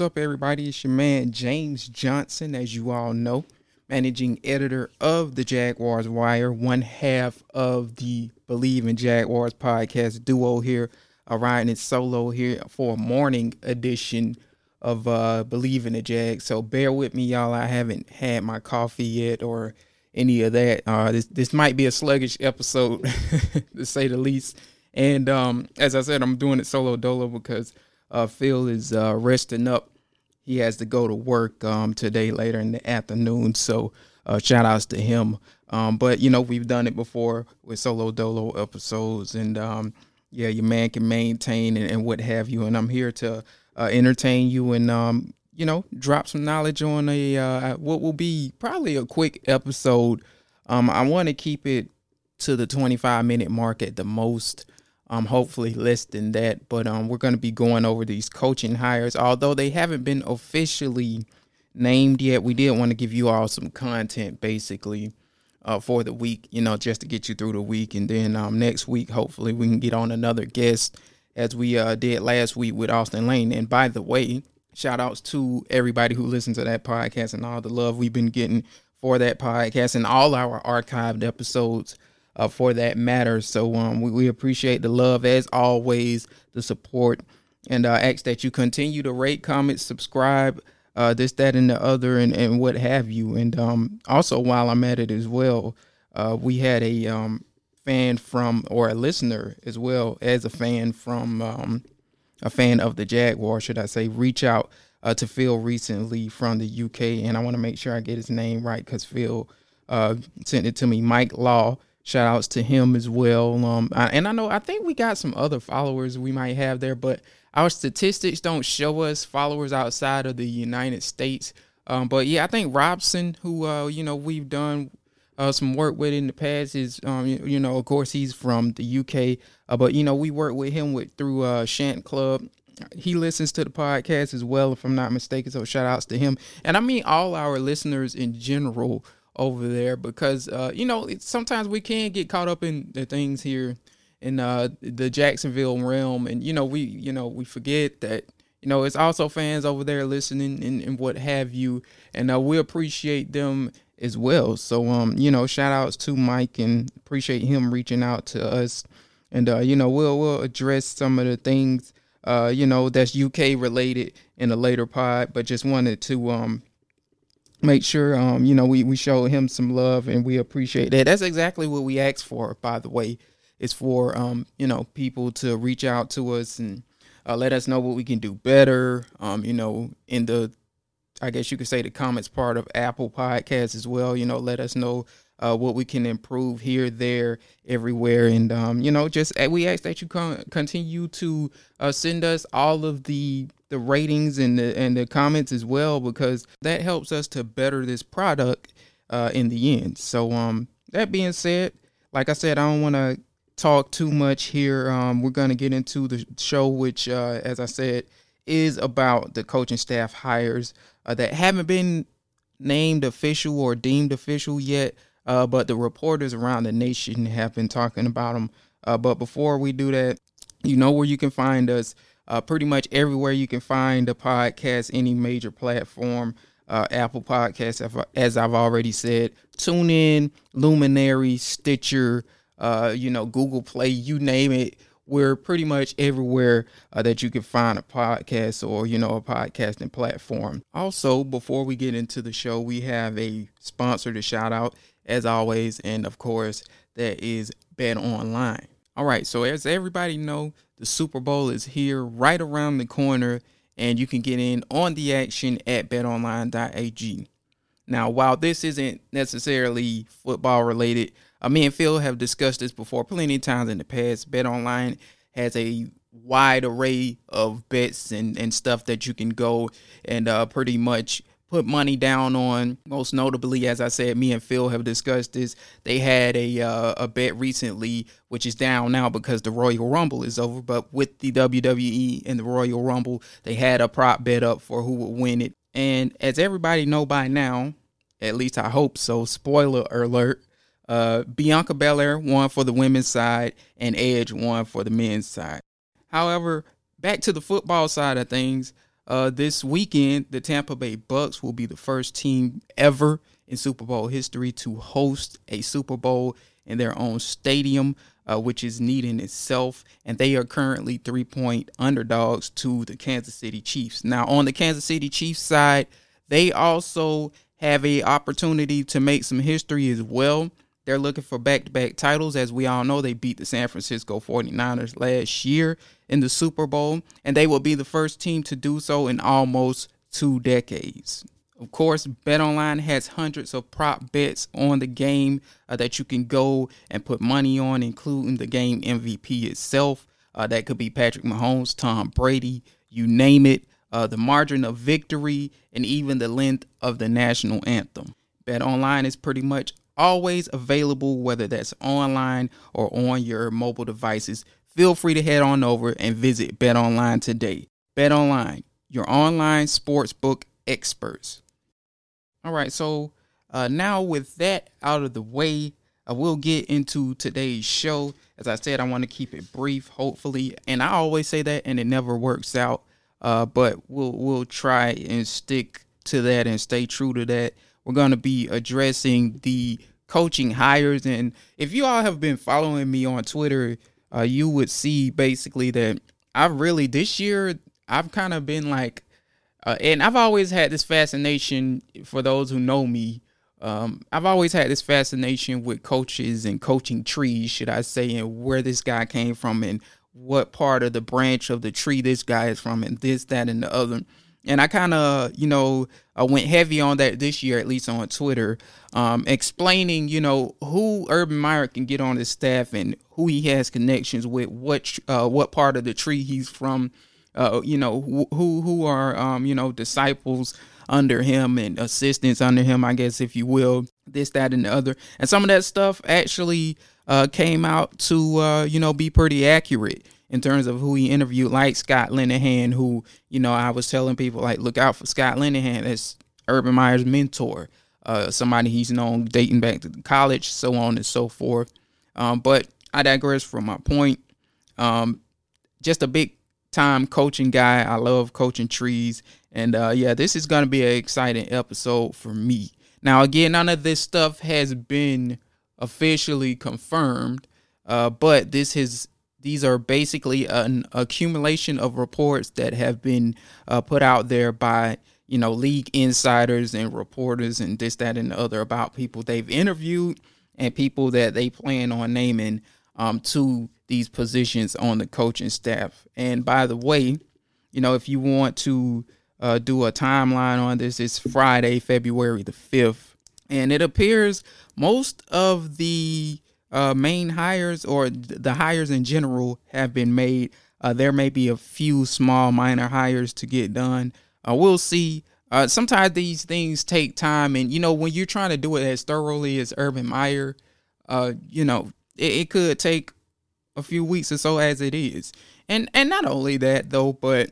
Up, everybody? It's your man James Johnson, as you all know, managing editor of the Jaguars Wire, one half of the Believe in Jaguars podcast duo here, uh, riding it solo here for a morning edition of uh, Believe in the Jag. So bear with me, y'all. I haven't had my coffee yet or any of that. Uh, this this might be a sluggish episode, to say the least. And um, as I said, I'm doing it solo dolo because uh, Phil is uh, resting up. He has to go to work um, today later in the afternoon. So uh, shout outs to him. Um, but you know we've done it before with solo dolo episodes, and um, yeah, your man can maintain and, and, what have you. And I'm here to uh, entertain you and um, you know drop some knowledge on a uh, what will be probably a quick episode. Um, I want to keep it to the 25 minute mark at the most um, hopefully less than that. But um, we're going to be going over these coaching hires, although they haven't been officially named yet. We did want to give you all some content, basically, uh, for the week. You know, just to get you through the week, and then um, next week, hopefully, we can get on another guest, as we uh, did last week with Austin Lane. And by the way, shout outs to everybody who listens to that podcast and all the love we've been getting for that podcast and all our archived episodes uh, for that matter. So um, we, we appreciate the love as always, the support, and uh, ask that you continue to rate, comment, subscribe, uh, this, that, and the other, and, and what have you. And um, also, while I'm at it as well, uh, we had a um, fan from, or a listener as well as a fan from, um, a fan of the Jaguar, should I say, reach out uh, to Phil recently from the UK. And I want to make sure I get his name right because Phil uh, sent it to me, Mike Law. Shout outs to him as well. Um, I, and I know I think we got some other followers we might have there, but our statistics don't show us followers outside of the United States. Um, but yeah, I think Robson, who uh, you know we've done uh, some work with in the past, is um, you, you, know of course he's from the UK, uh, but you know we work with him with through uh, Shant Club. He listens to the podcast as well, if I'm not mistaken. So shout outs to him, and I mean all our listeners in general over there because uh, you know sometimes we can get caught up in the things here in uh, the Jacksonville realm, and you know we you know we forget that you know it's also fans over there listening and, and what have you, and uh, we appreciate them as well. So um you know shout outs to Mike and appreciate him reaching out to us, and uh, you know we'll we'll address some of the things uh you know that's UK related in a later pod, but just wanted to um make sure um you know we we show him some love and we appreciate that. That's exactly what we asked for by the way It's for um you know people to reach out to us and uh, let us know what we can do better um you know in the i guess you could say the comments part of apple podcast as well you know let us know uh, what we can improve here, there, everywhere, and um, you know, just uh, we ask that you con- continue to uh, send us all of the the ratings and the and the comments as well because that helps us to better this product uh, in the end. So um, that being said, like I said, I don't want to talk too much here. Um, we're gonna get into the show, which, uh, as I said, is about the coaching staff hires uh, that haven't been named official or deemed official yet. Uh, but the reporters around the nation have been talking about them. Uh, but before we do that, you know where you can find us. Uh, pretty much everywhere you can find a podcast, any major platform, uh, Apple Podcasts, as I've already said. TuneIn, Luminary, Stitcher, uh, you know, Google Play, you name it. We're pretty much everywhere uh, that you can find a podcast or, you know, a podcasting platform. Also, before we get into the show, we have a sponsor to shout out as always. And of course, that is Bet Online. All right, so as everybody know, the Super Bowl is here right around the corner, and you can get in on the action at betonline.ag. Now, while this isn't necessarily football related, uh, me and Phil have discussed this before plenty of times in the past. Bet Online has a wide array of bets and, and stuff that you can go and uh, pretty much put money down on. Most notably, as I said, me and Phil have discussed this. They had a uh, a bet recently, which is down now because the Royal Rumble is over. But with the WWE and the Royal Rumble, they had a prop bet up for who would win it. And as everybody know by now, at least I hope so. Spoiler alert. Uh, Bianca Belair won for the women's side, and Edge won for the men's side. However, back to the football side of things, uh, this weekend, the Tampa Bay Bucks will be the first team ever in Super Bowl history to host a Super Bowl in their own stadium, uh, which is neat in itself. And they are currently three point underdogs to the Kansas City Chiefs. Now, on the Kansas City Chiefs side, they also have a opportunity to make some history as well. They're looking for back to back titles. As we all know, they beat the San Francisco 49ers last year in the Super Bowl, and they will be the first team to do so in almost two decades. Of course, BetOnline has hundreds of prop bets on the game uh, that you can go and put money on, including the game MVP itself. Uh, that could be Patrick Mahomes, Tom Brady, you name it, uh, the margin of victory, and even the length of the national anthem. BetOnline is pretty much always available, whether that's online or on your mobile devices. Feel free to head on over and visit Bet Online today. Bet Online, your online sportsbook experts. All right, so uh, now with that out of the way, I will get into today's show. As I said, I want to keep it brief, hopefully, and I always say that, and it never works out. Uh, but we'll we'll try and stick to that and stay true to that. We're going to be addressing the coaching hires. And if you all have been following me on Twitter, uh, you would see basically that I've really this year I've kind of been like, uh, and I've always had this fascination for those who know me. Um, I've always had this fascination with coaches and coaching trees, should I say, and where this guy came from and what part of the branch of the tree this guy is from, and this, that, and the other and I kind of, you know, I went heavy on that this year, at least on Twitter, um, explaining, you know, who Urban Meyer can get on his staff and who he has connections with, what uh, what part of the tree he's from, uh, you know, who who are, um, you know, disciples under him and assistants under him, I guess, if you will, this, that, and the other, and some of that stuff actually uh, came out to, uh, you know, be pretty accurate in terms of who he interviewed, like Scott Linehan, who, you know, I was telling people, like, look out for Scott Linehan as Urban Meyer's mentor, uh, somebody he's known dating back to college, so on and so forth. Um, but I digress from my point. Um, just a big time coaching guy. I love coaching trees. And uh, yeah, this is going to be an exciting episode for me. Now, again, none of this stuff has been officially confirmed, uh, but this has these are basically an accumulation of reports that have been uh, put out there by you know league insiders and reporters and this that and the other about people they've interviewed and people that they plan on naming um, to these positions on the coaching staff. And by the way you know if you want to uh, do a timeline on this it's friday february the 5th and it appears most of the uh, main hires or the hires in general have been made. Uh, there may be a few small minor hires to get done. Uh, we'll see. Uh, sometimes these things take time, and you know when you're trying to do it as thoroughly as Urban Meyer, uh, you know it, it could take a few weeks or so as it is. And and not only that though, but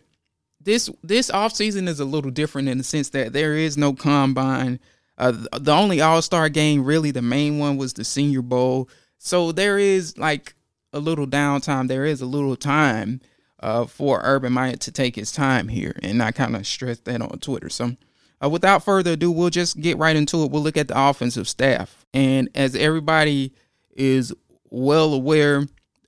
this this off season is a little different in the sense that there is no combine. Uh, the only All Star game, really, the main one was the Senior Bowl. So there is like a little downtime. There is a little time uh, for Urban Meyer to take his time here, and I kind of stressed that on Twitter. So, uh, without further ado, we'll just get right into it. We'll look at the offensive staff, and as everybody is well aware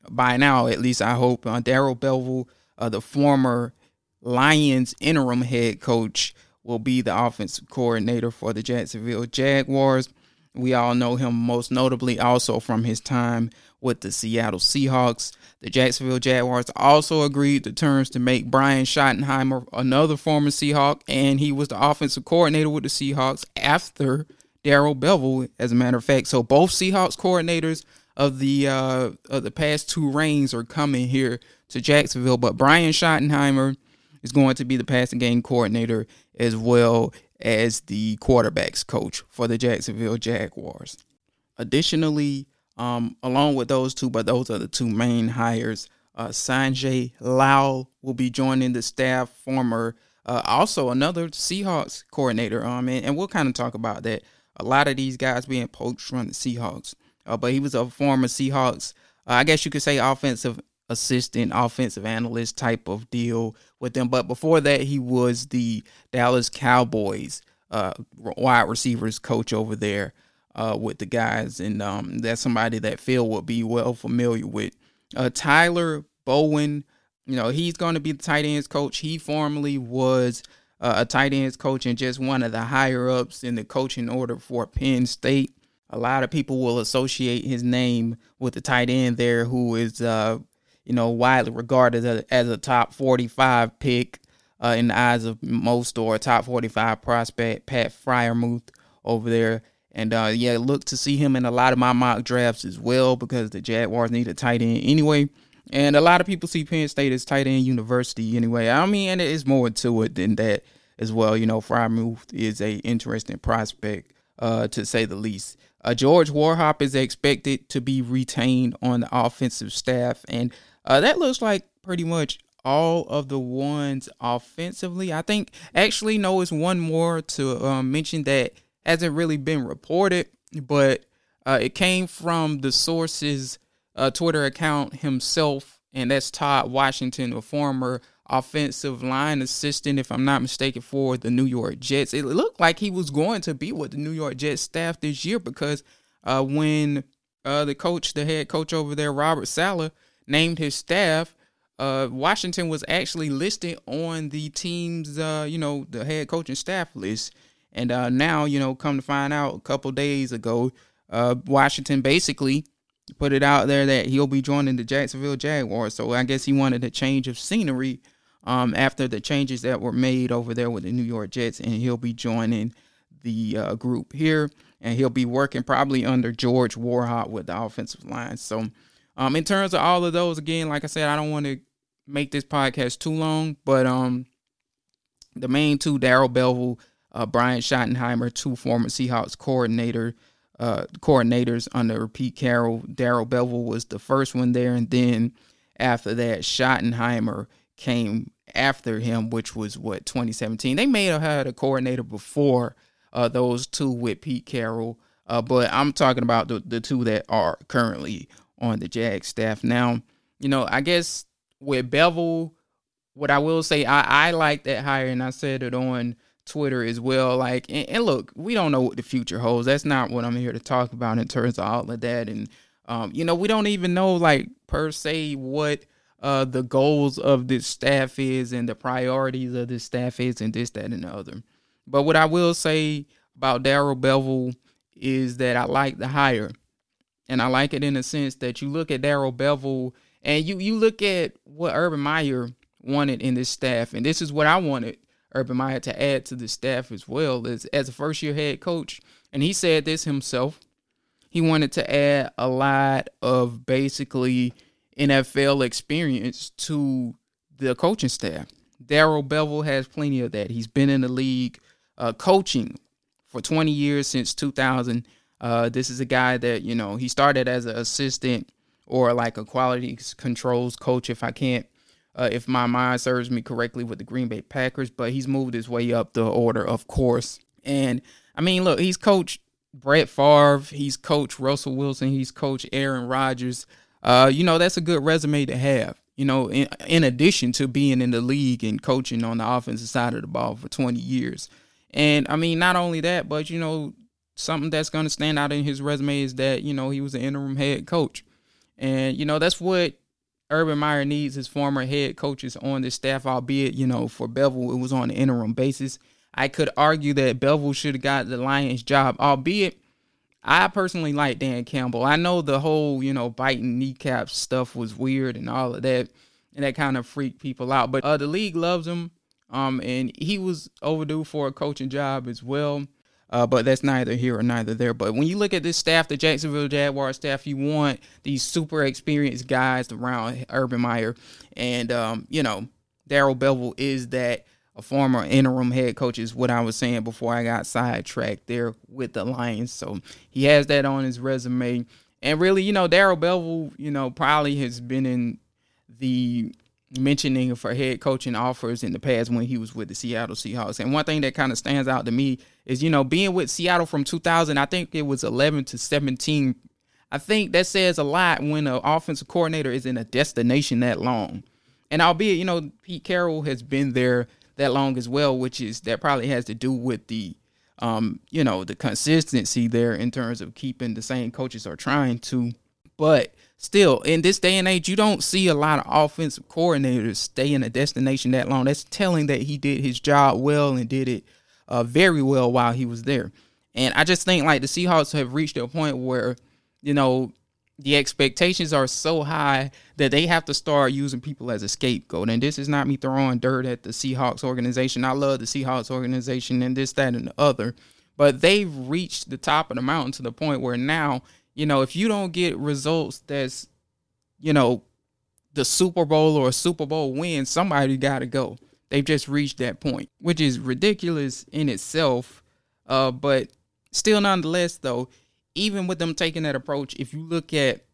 by now, at least I hope, uh, Darrell Bevell, uh, the former Lions interim head coach, will be the offensive coordinator for the Jacksonville Jaguars. We all know him most notably also from his time with the Seattle Seahawks. The Jacksonville Jaguars also agreed to terms to make Brian Schottenheimer another former Seahawk, and he was the offensive coordinator with the Seahawks after Darrell Bevell, as a matter of fact. So both Seahawks coordinators of the uh, of the past two reigns are coming here to Jacksonville, but Brian Schottenheimer is going to be the passing game coordinator as well as the quarterbacks coach for the Jacksonville Jaguars. Additionally, um, along with those two, but those are the two main hires. Uh, Sanjay Lal will be joining the staff, former uh, also another Seahawks coordinator. Um, and, and we'll kind of talk about that. A lot of these guys being poached from the Seahawks, uh, but he was a former Seahawks. Uh, I guess you could say offensive assistant, offensive analyst type of deal with them. But before that, he was the Dallas Cowboys uh, wide receivers coach over there uh, with the guys, and um, that's somebody that Phil would be well familiar with. Uh, Tyler Bowen, you know, he's going to be the tight ends coach. He formerly was uh, a tight ends coach and just one of the higher ups in the coaching order for Penn State. A lot of people will associate his name with the tight end there, who is uh, you know, widely regarded as a, as a top 45 pick uh, in the eyes of most or top 45 prospect, Pat Freiermuth over there. And uh, yeah, look to see him in a lot of my mock drafts as well because the Jaguars need a tight end anyway. And a lot of people see Penn State as tight end university anyway. I mean, and it's more to it than that as well. You know, Freiermuth is a interesting prospect uh, to say the least. Uh, George Warhop is expected to be retained on the offensive staff, and uh, that looks like pretty much all of the ones offensively. I think actually no, it's one more to um, mention that hasn't really been reported, but uh, it came from the source's uh, Twitter account himself, and that's Todd Washington, a former offensive line assistant, if I'm not mistaken, for the New York Jets. It looked like he was going to be with the New York Jets staff this year because uh, when uh, the coach, the head coach over there, Robert Saleh, named his staff, uh, Washington was actually listed on the team's, uh, you know, the head coaching staff list. And uh, now, you know, come to find out a couple days ago, uh, Washington basically put it out there that he'll be joining the Jacksonville Jaguars. So I guess he wanted a change of scenery um, after the changes that were made over there with the New York Jets, and he'll be joining the uh, group here, and he'll be working probably under George Warhop with the offensive line. So um, in terms of all of those, again, like I said, I don't want to make this podcast too long, but um, the main two, Darrell Bevell, uh, Brian Schottenheimer, two former Seahawks coordinator, uh, coordinators under Pete Carroll. Darrell Bevell was the first one there, and then after that, Schottenheimer came after him, which was what 2017. They may have had a coordinator before uh, those two with Pete Carroll, uh, but I'm talking about the, the two that are currently on the Jag staff. Now, you know, I guess with Bevell, what I will say, I, I like that hire, and I said it on Twitter as well. Like, and, and, look, we don't know what the future holds. That's not what I'm here to talk about in terms of all of that. And, um, you know, we don't even know, like, per se, what uh, the goals of this staff is and the priorities of this staff is and this, that, and the other. But what I will say about Darrell Bevell is that I like the hire. And I like it in the sense that you look at Darrell Bevell and you you look at what Urban Meyer wanted in this staff, and this is what I wanted Urban Meyer to add to the staff as well as as a first year head coach. And he said this himself. He wanted to add a lot of basically NFL experience to the coaching staff. Darrell Bevell has plenty of that. He's been in the league uh, coaching for 20 years since 2000 uh, this is a guy that you know he started as an assistant or like a quality controls coach, if I can't, uh, if my mind serves me correctly, with the Green Bay Packers. But he's moved his way up the order, of course. And I mean, look, he's coached Brett Favre, he's coached Russell Wilson, he's coached Aaron Rodgers. Uh, you know, that's a good resume to have. You know, in, in addition to being in the league and coaching on the offensive side of the ball for 20 years. And I mean, not only that, but you know, something that's going to stand out in his resume is that you know he was an interim head coach, and you know that's what Urban Meyer needs his former head coaches on the staff. Albeit you know for Bevell it was on an interim basis. I could argue that Bevell should have got the Lions job, albeit I personally like Dan Campbell. I know the whole, you know, biting kneecaps stuff was weird and all of that, and that kind of freaked people out. But uh, the league loves him, um, and he was overdue for a coaching job as well. Uh, but that's neither here or neither there. But when you look at this staff, the Jacksonville Jaguars staff, you want these super experienced guys around Urban Meyer, and um, you know, Darrell Bevell is that a former interim head coach is what I was saying before I got sidetracked there with the Lions. So he has that on his resume. And really, you know, Darrell Bevell, you know, probably has been in the mentioning for head coaching offers in the past when he was with the Seattle Seahawks. And one thing that kind of stands out to me is, you know, being with Seattle from 2000, I think it was 11 to 17. I think that says a lot when an offensive coordinator is in a destination that long. And albeit, you know, Pete Carroll has been there that long as well, which is that probably has to do with the um, you know, the consistency there in terms of keeping the same coaches are trying to. But still, in this day and age, you don't see a lot of offensive coordinators stay in a destination that long. That's telling that he did his job well and did it uh, very well while he was there. And I just think like the Seahawks have reached a point where, you know, the expectations are so high that they have to start using people as a scapegoat. And this is not me throwing dirt at the Seahawks organization. I love the Seahawks organization and this, that, and the other. But they've reached the top of the mountain to the point where now, you know, if you don't get results that's, you know, the Super Bowl or a Super Bowl win, somebody got to go. They've just reached that point, which is ridiculous in itself. Uh, but still, nonetheless, though, even with them taking that approach, if you look at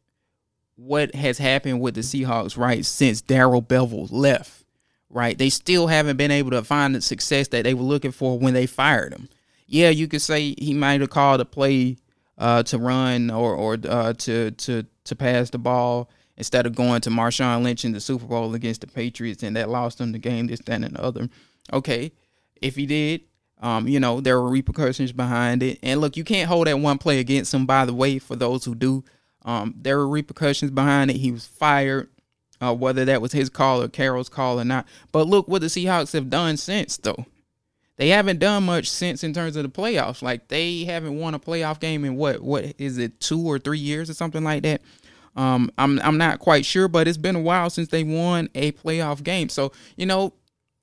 what has happened with the Seahawks, right, since Darrell Bevell left, right, they still haven't been able to find the success that they were looking for when they fired him. Yeah, you could say he might have called a play uh, to run or or uh, to to to pass the ball instead of going to Marshawn Lynch in the Super Bowl against the Patriots, and that lost them the game, this, that, and the other. Okay, if he did, um, you know, there were repercussions behind it. And look, you can't hold that one play against him, by the way, for those who do. Um, there were repercussions behind it. He was fired, uh, whether that was his call or Carroll's call or not. But look what the Seahawks have done since, though. They haven't done much since in terms of the playoffs. Like they haven't won a playoff game in what what is it two or three years or something like that. Um, I'm I'm not quite sure, but it's been a while since they won a playoff game. So you know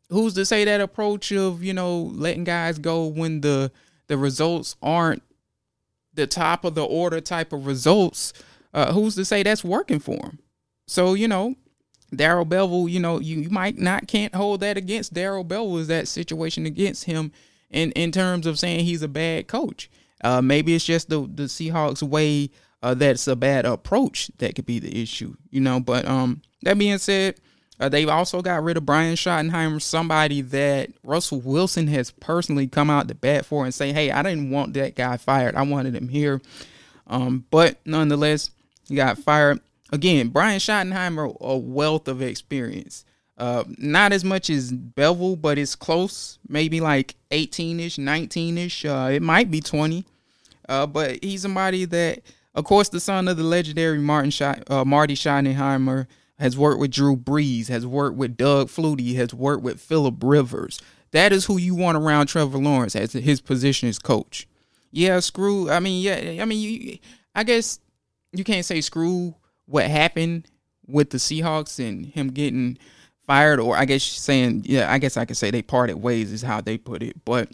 who's to say that approach of you know letting guys go when the the results aren't the top of the order type of results uh, who's to say that's working for them? so you know Darrell Bevell, you know, you, you might not can't hold that against Darrell Bevell is that situation against him in in terms of saying he's a bad coach. Uh, maybe it's just the the Seahawks way uh, that's a bad approach that could be the issue, you know. But um, that being said, uh, they've also got rid of Brian Schottenheimer, somebody that Russell Wilson has personally come out to bat for and say, hey, I didn't want that guy fired. I wanted him here. Um, but nonetheless, he got fired. Again, Brian Schottenheimer, a wealth of experience. Uh, not as much as Bevell, but it's close. Maybe like 18 ish, 19 ish. Uh, it might be 20. Uh, but he's somebody that, of course, the son of the legendary Martin uh, Marty Schottenheimer has worked with Drew Brees, has worked with Doug Flutie, has worked with Philip Rivers. That is who you want around Trevor Lawrence as his position as coach. Yeah, screw. I mean, yeah. I mean, you. I guess you can't say screw what happened with the Seahawks and him getting fired, or I guess saying, yeah. I guess I could say they parted ways is how they put it, but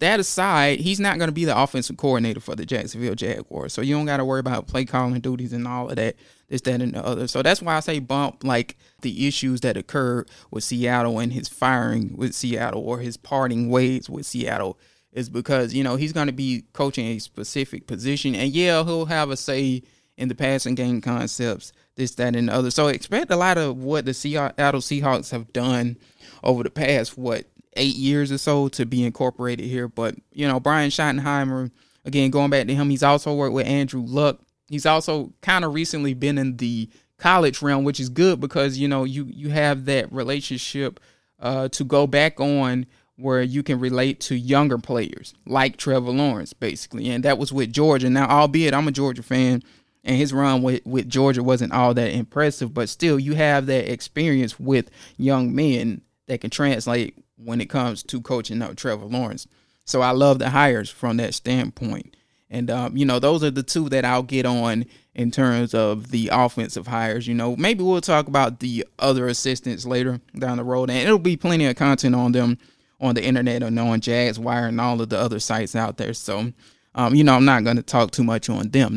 that aside, he's not going to be the offensive coordinator for the Jacksonville Jaguars. So you don't got to worry about play calling duties and all of that, this, that, and the other. So that's why I say bump like the issues that occurred with Seattle and his firing with Seattle or his parting ways with Seattle is because, you know, he's going to be coaching a specific position. And yeah, he'll have a say in the passing game concepts, this, that, and the other. So expect a lot of what the Seattle Seahawks have done over the past, what, eight years or so to be incorporated here. But you know, Brian Schottenheimer, again, going back to him, he's also worked with Andrew Luck. He's also kind of recently been in the college realm, which is good because you know you you have that relationship uh, to go back on where you can relate to younger players like Trevor Lawrence, basically, and that was with Georgia. Now, albeit I'm a Georgia fan, and his run with, with Georgia wasn't all that impressive, but still, you have that experience with young men that can translate when it comes to coaching up Trevor Lawrence. So I love the hires from that standpoint. And um, you know, those are the two that I'll get on in terms of the offensive hires. You know, maybe we'll talk about the other assistants later down the road, and it'll be plenty of content on them on the internet and on Jags Wire and all of the other sites out there. So, um, you know, I'm not going to talk too much on them.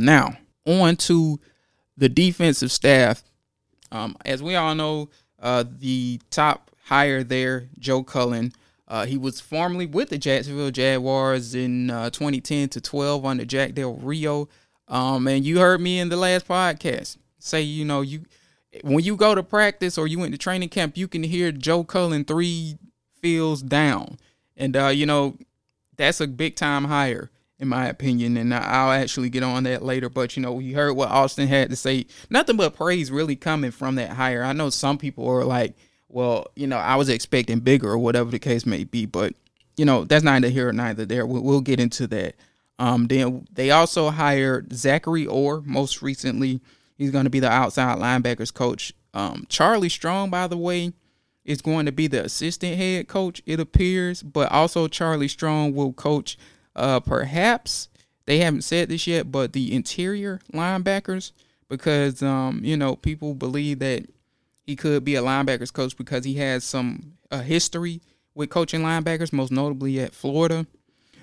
Now, on to the defensive staff. Um, as we all know, uh, the top hire there, Joe Cullen, uh, he was formerly with the Jacksonville Jaguars in uh, 2010 to 12 under Jack Del Rio. Um, and you heard me in the last podcast say, you know, you when you go to practice or you went to training camp, you can hear Joe Cullen three fields down, and uh, you know that's a big time hire in my opinion. And I'll actually get on that later. But you know, you heard what Austin had to say. Nothing but praise really coming from that hire. I know some people are like well, you know, I was expecting bigger or whatever the case may be, but you know, that's neither here or neither there. We'll, get into that. Um, then they also hired Zachary Orr most recently. He's going to be the outside linebackers coach. Um, Charlie Strong, by the way, is going to be the assistant head coach, it appears, but also Charlie Strong will coach uh, perhaps they haven't said this yet, but the interior linebackers because um, you know people believe that he could be a linebackers coach because he has some uh, history with coaching linebackers, most notably at Florida.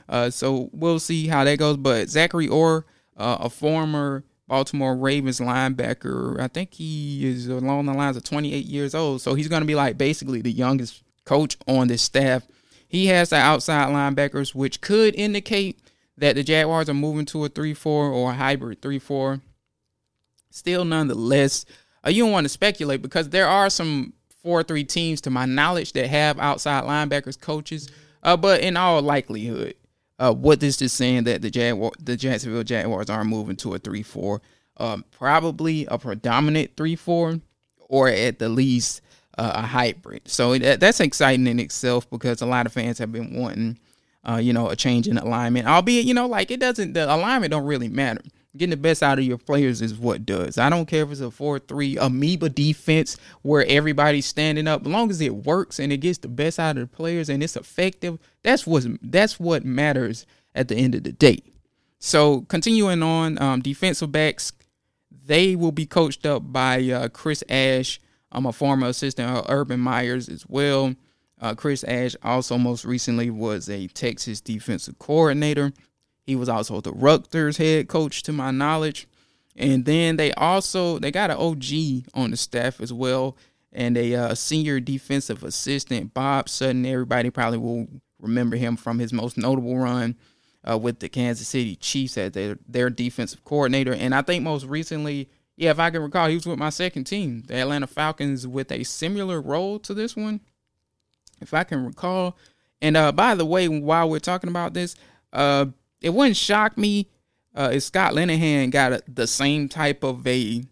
Uh, so we'll see how that goes. But Zachary Orr, uh, a former Baltimore Ravens linebacker, I think he is along the lines of 28 years old. So he's going to be like basically the youngest coach on this staff. He has the outside linebackers, which could indicate that the Jaguars are moving to a 3 4 or a hybrid 3 4. Still, nonetheless, uh, you don't want to speculate because there are some four three teams to my knowledge that have outside linebackers coaches. Uh, but in all likelihood, uh, what this is saying that the Jaguar, the Jacksonville Jaguars are moving to a three four, um, probably a predominant three four, or at the least uh, a hybrid. So that, that's exciting in itself because a lot of fans have been wanting, uh, you know, a change in alignment. Albeit, you know, like it doesn't the alignment don't really matter getting the best out of your players is what does. I don't care if it's a 4-3 amoeba defense where everybody's standing up. As long as it works and it gets the best out of the players and it's effective, that's what that's what matters at the end of the day. So continuing on, um, defensive backs, they will be coached up by uh, Chris Ash. I'm a former assistant of Urban Meyer's as well. Uh, Chris Ash also most recently was a Texas defensive coordinator. He was also the Rutgers head coach, to my knowledge. And then they also they got an OG on the staff as well, and a uh, senior defensive assistant, Bob Sutton. Everybody probably will remember him from his most notable run uh, with the Kansas City Chiefs as their their defensive coordinator. And I think most recently, yeah, if I can recall, he was with my second team, the Atlanta Falcons, with a similar role to this one, if I can recall. And uh, by the way, while we're talking about this, uh, it wouldn't shock me uh, if Scott Linehan got a, the same type of a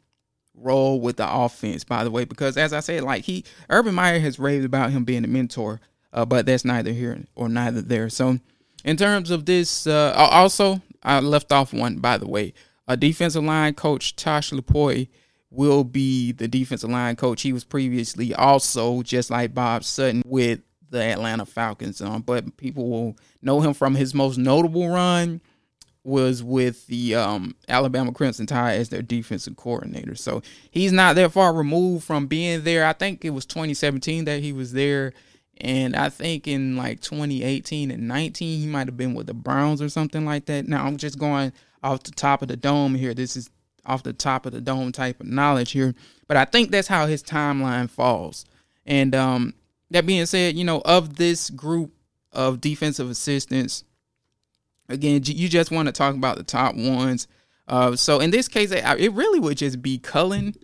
role with the offense. By the way, because as I said, like he Urban Meyer has raved about him being a mentor, uh, but that's neither here or neither there. So, in terms of this, uh, also I left off one by the way. A defensive line coach Tosh Lupoi will be the defensive line coach. He was previously also just like Bob Sutton with the Atlanta Falcons. Um, but people will know him from his most notable run was with the um, Alabama Crimson Tide as their defensive coordinator. So he's not that far removed from being there. I think it was 2017 that he was there. And I think in like 2018 and 19, he might have been with the Browns or something like that. Now, I'm just going off the top of the dome here. This is off the top of the dome type of knowledge here. But I think that's how his timeline falls. And um, that being said, you know, of this group of defensive assistants, again, you just want to talk about the top ones. Uh, so in this case, it really would just be Cullen,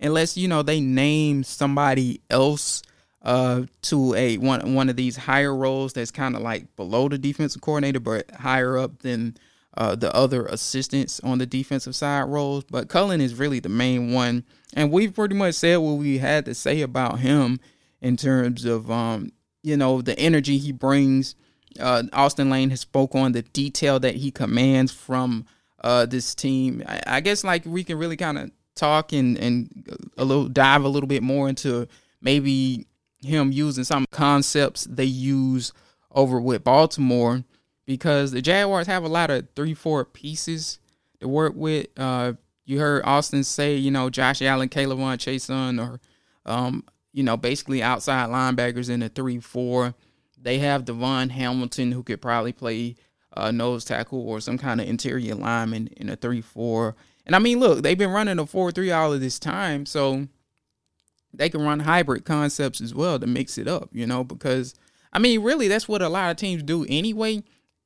unless you know they name somebody else uh, to a one one of these higher roles that's kind of like below the defensive coordinator, but higher up than uh, the other assistants on the defensive side roles, but Cullen is really the main one. And we've pretty much said what we had to say about him in terms of, um, you know, the energy he brings. Uh, Austin Lane has spoke on the detail that he commands from uh, this team. I, I guess like we can really kind of talk and and a little dive a little bit more into maybe him using some concepts they use over with Baltimore because the Jaguars have a lot of three, four pieces to work with. Uh, you heard Austin say, you know, Josh Allen, K'Lavon Chaisson, or, um, you know, basically outside linebackers in the three, four. They have DaVon Hamilton, who could probably play uh, nose tackle or some kind of interior lineman in a three, four. And I mean, look, they've been running a four, three all of this time, so they can run hybrid concepts as well to mix it up, you know, because I mean, really, that's what a lot of teams do anyway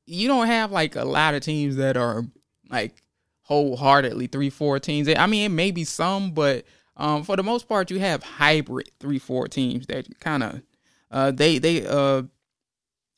you don't have like a lot of teams that are like wholeheartedly three four teams. I mean, it may be some, but um, for the most part, you have hybrid three four teams that kind of uh, they they uh,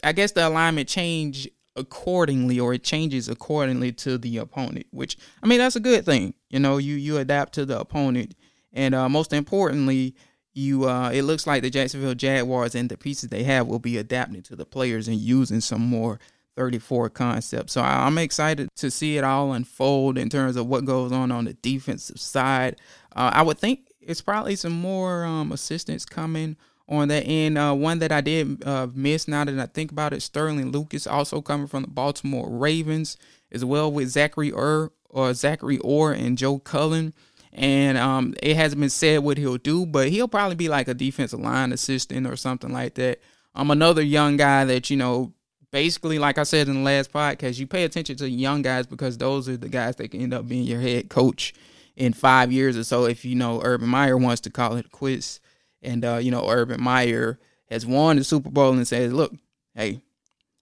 I guess the alignment change accordingly or it changes accordingly to the opponent. Which I mean, that's a good thing. You know, you you adapt to the opponent, and uh, most importantly. You, uh, it looks like the Jacksonville Jaguars and the pieces they have will be adapting to the players and using some more 34 concept. So I'm excited to see it all unfold in terms of what goes on on the defensive side. Uh, I would think it's probably some more um, assistance coming on that end. Uh, one that I did uh, miss now that I think about it, Sterling Lucas, also coming from the Baltimore Ravens, as well with Zachary Ur or Zachary Orr and Joe Cullen. And um, it hasn't been said what he'll do, but he'll probably be like a defensive line assistant or something like that. Um, another young guy that you know basically, like I said in the last podcast, you pay attention to young guys because those are the guys that can end up being your head coach in five years or so. If you know Urban Meyer wants to call it quiz, and uh, you know Urban Meyer has won the Super Bowl and says, "Look, hey,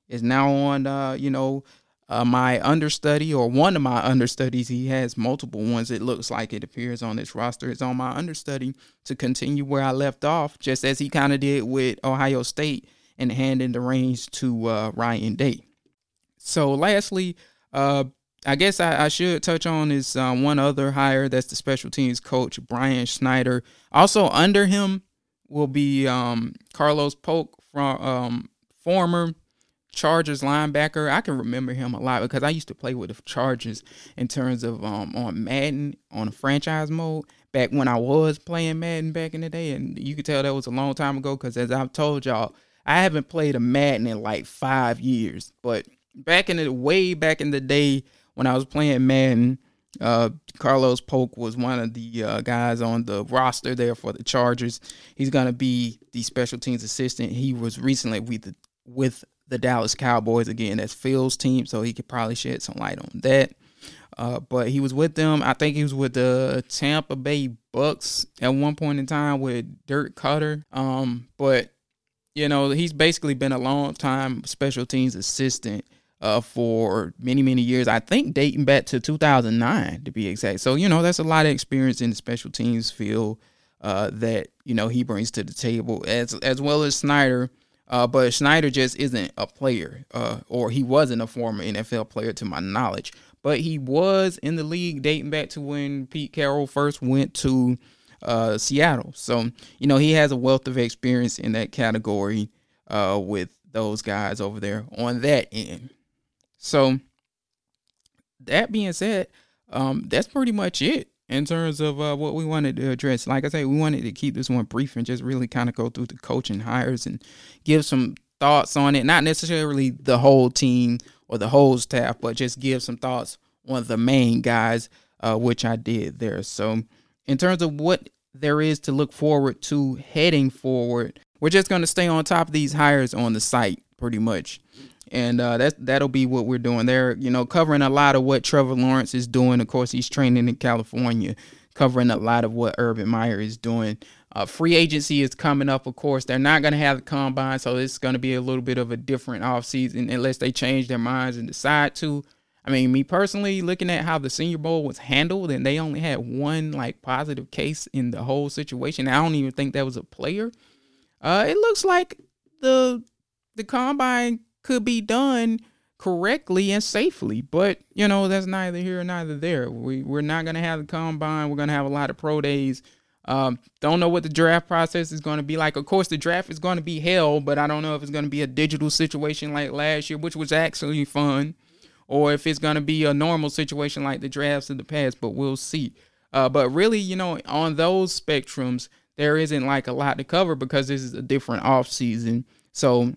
it's now on uh, you know uh, my understudy or one of my understudies. He has multiple ones. It looks like it appears on this roster. It's on my understudy to continue where I left off, just as he kind of did with Ohio State and handing the reins to uh, Ryan Day. So, lastly, uh, I guess I, I, should touch on is uh, one other hire. That's the special teams coach Brian Schneider. Also under him will be um, Carlos Polk from um, former Chargers linebacker. I can remember him a lot because I used to play with the Chargers in terms of um, on Madden on franchise mode back when I was playing Madden back in the day, and you could tell that was a long time ago because as I've told y'all, I haven't played a Madden in like five years, but back in the way back in the day when I was playing Madden, uh, Carlos Polk was one of the uh, guys on the roster there for the Chargers. He's gonna be the special teams assistant. He was recently with the, with the Dallas Cowboys again. That's Phil's team, so he could probably shed some light on that. Uh, but he was with them. I think he was with the Tampa Bay Bucks at one point in time with Dirk Koetter. Um, but you know, he's basically been a long time special teams assistant uh, for many, many years. I think dating back to 2009 to be exact. So, you know, that's a lot of experience in the special teams field uh, that, you know, he brings to the table as as well as Schneider. Uh, but Schneider just isn't a player, uh, or he wasn't a former NFL player to my knowledge. But he was in the league dating back to when Pete Carroll first went to uh, Seattle. So, you know, he has a wealth of experience in that category uh, with those guys over there on that end. So, that being said, um, that's pretty much it in terms of uh, what we wanted to address. Like I say, we wanted to keep this one brief and just really kind of go through the coaching hires and give some thoughts on it. Not necessarily the whole team or the whole staff, but just give some thoughts on the main guys, uh, which I did there. So, in terms of what there is to look forward to heading forward, we're just going to stay on top of these hires on the site pretty much. And uh, that that'll be what we're doing there. You know, covering a lot of what Trevor Lawrence is doing. Of course, he's training in California, covering a lot of what Urban Meyer is doing. Uh, free agency is coming up, of course. They're not going to have the combine, so it's going to be a little bit of a different offseason unless they change their minds and decide to. I mean, me personally, looking at how the Senior Bowl was handled, and they only had one like positive case in the whole situation. I don't even think that was a player. Uh, it looks like the the combine could be done correctly and safely. But you know, that's neither here nor neither there. We we're not gonna have the combine. We're gonna have a lot of pro days. Um, don't know what the draft process is going to be like. Of course, the draft is going to be hell, but I don't know if it's going to be a digital situation like last year, which was actually fun, or if it's going to be a normal situation like the drafts of the past. But we'll see. Uh, but really, you know, on those spectrums, there isn't like a lot to cover because this is a different off season. So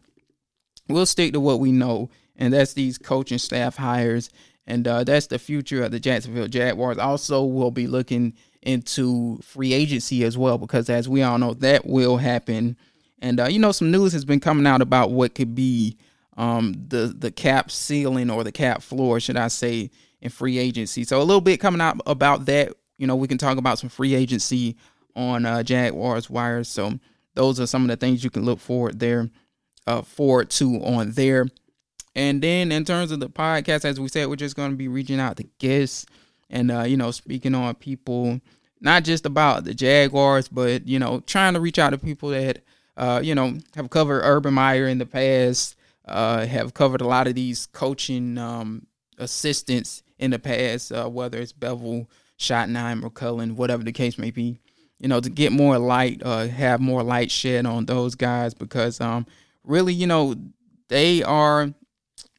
we'll stick to what we know, and that's these coaching staff hires, and uh, that's the future of the Jacksonville Jaguars. Also, we'll be looking into free agency as well because as we all know that will happen and uh, you know some news has been coming out about what could be um, the the cap ceiling or the cap floor should i say in free agency. So a little bit coming out about that you know we can talk about some free agency on uh, jaguars wires. So those are some of the things you can look forward there uh, forward to on there. And then in terms of the podcast as we said we're just going to be reaching out to guests and uh, you know, speaking on people, not just about the Jaguars, but you know, trying to reach out to people that uh, you know have covered Urban Meyer in the past, uh, have covered a lot of these coaching um, assistants in the past, uh, whether it's Bevell, Schottenheimer, Cullen, whatever the case may be. You know, to get more light, uh, have more light shed on those guys because um, really, you know, they are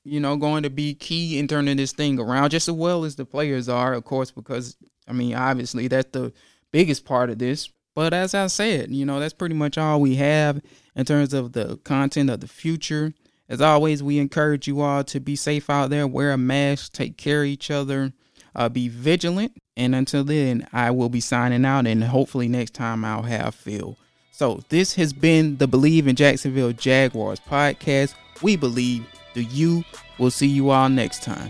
you know, going to be key in turning this thing around just as well as the players are, of course, because I mean, obviously that's the biggest part of this. But as I said, you know, that's pretty much all we have in terms of the content of the future. As always, we encourage you all to be safe out there, wear a mask, take care of each other, uh, be vigilant. And until then, I will be signing out, and hopefully next time I'll have Phil. So this has been the Bleav in Jacksonville Jaguars podcast. We believe do you. We'll see you all next time.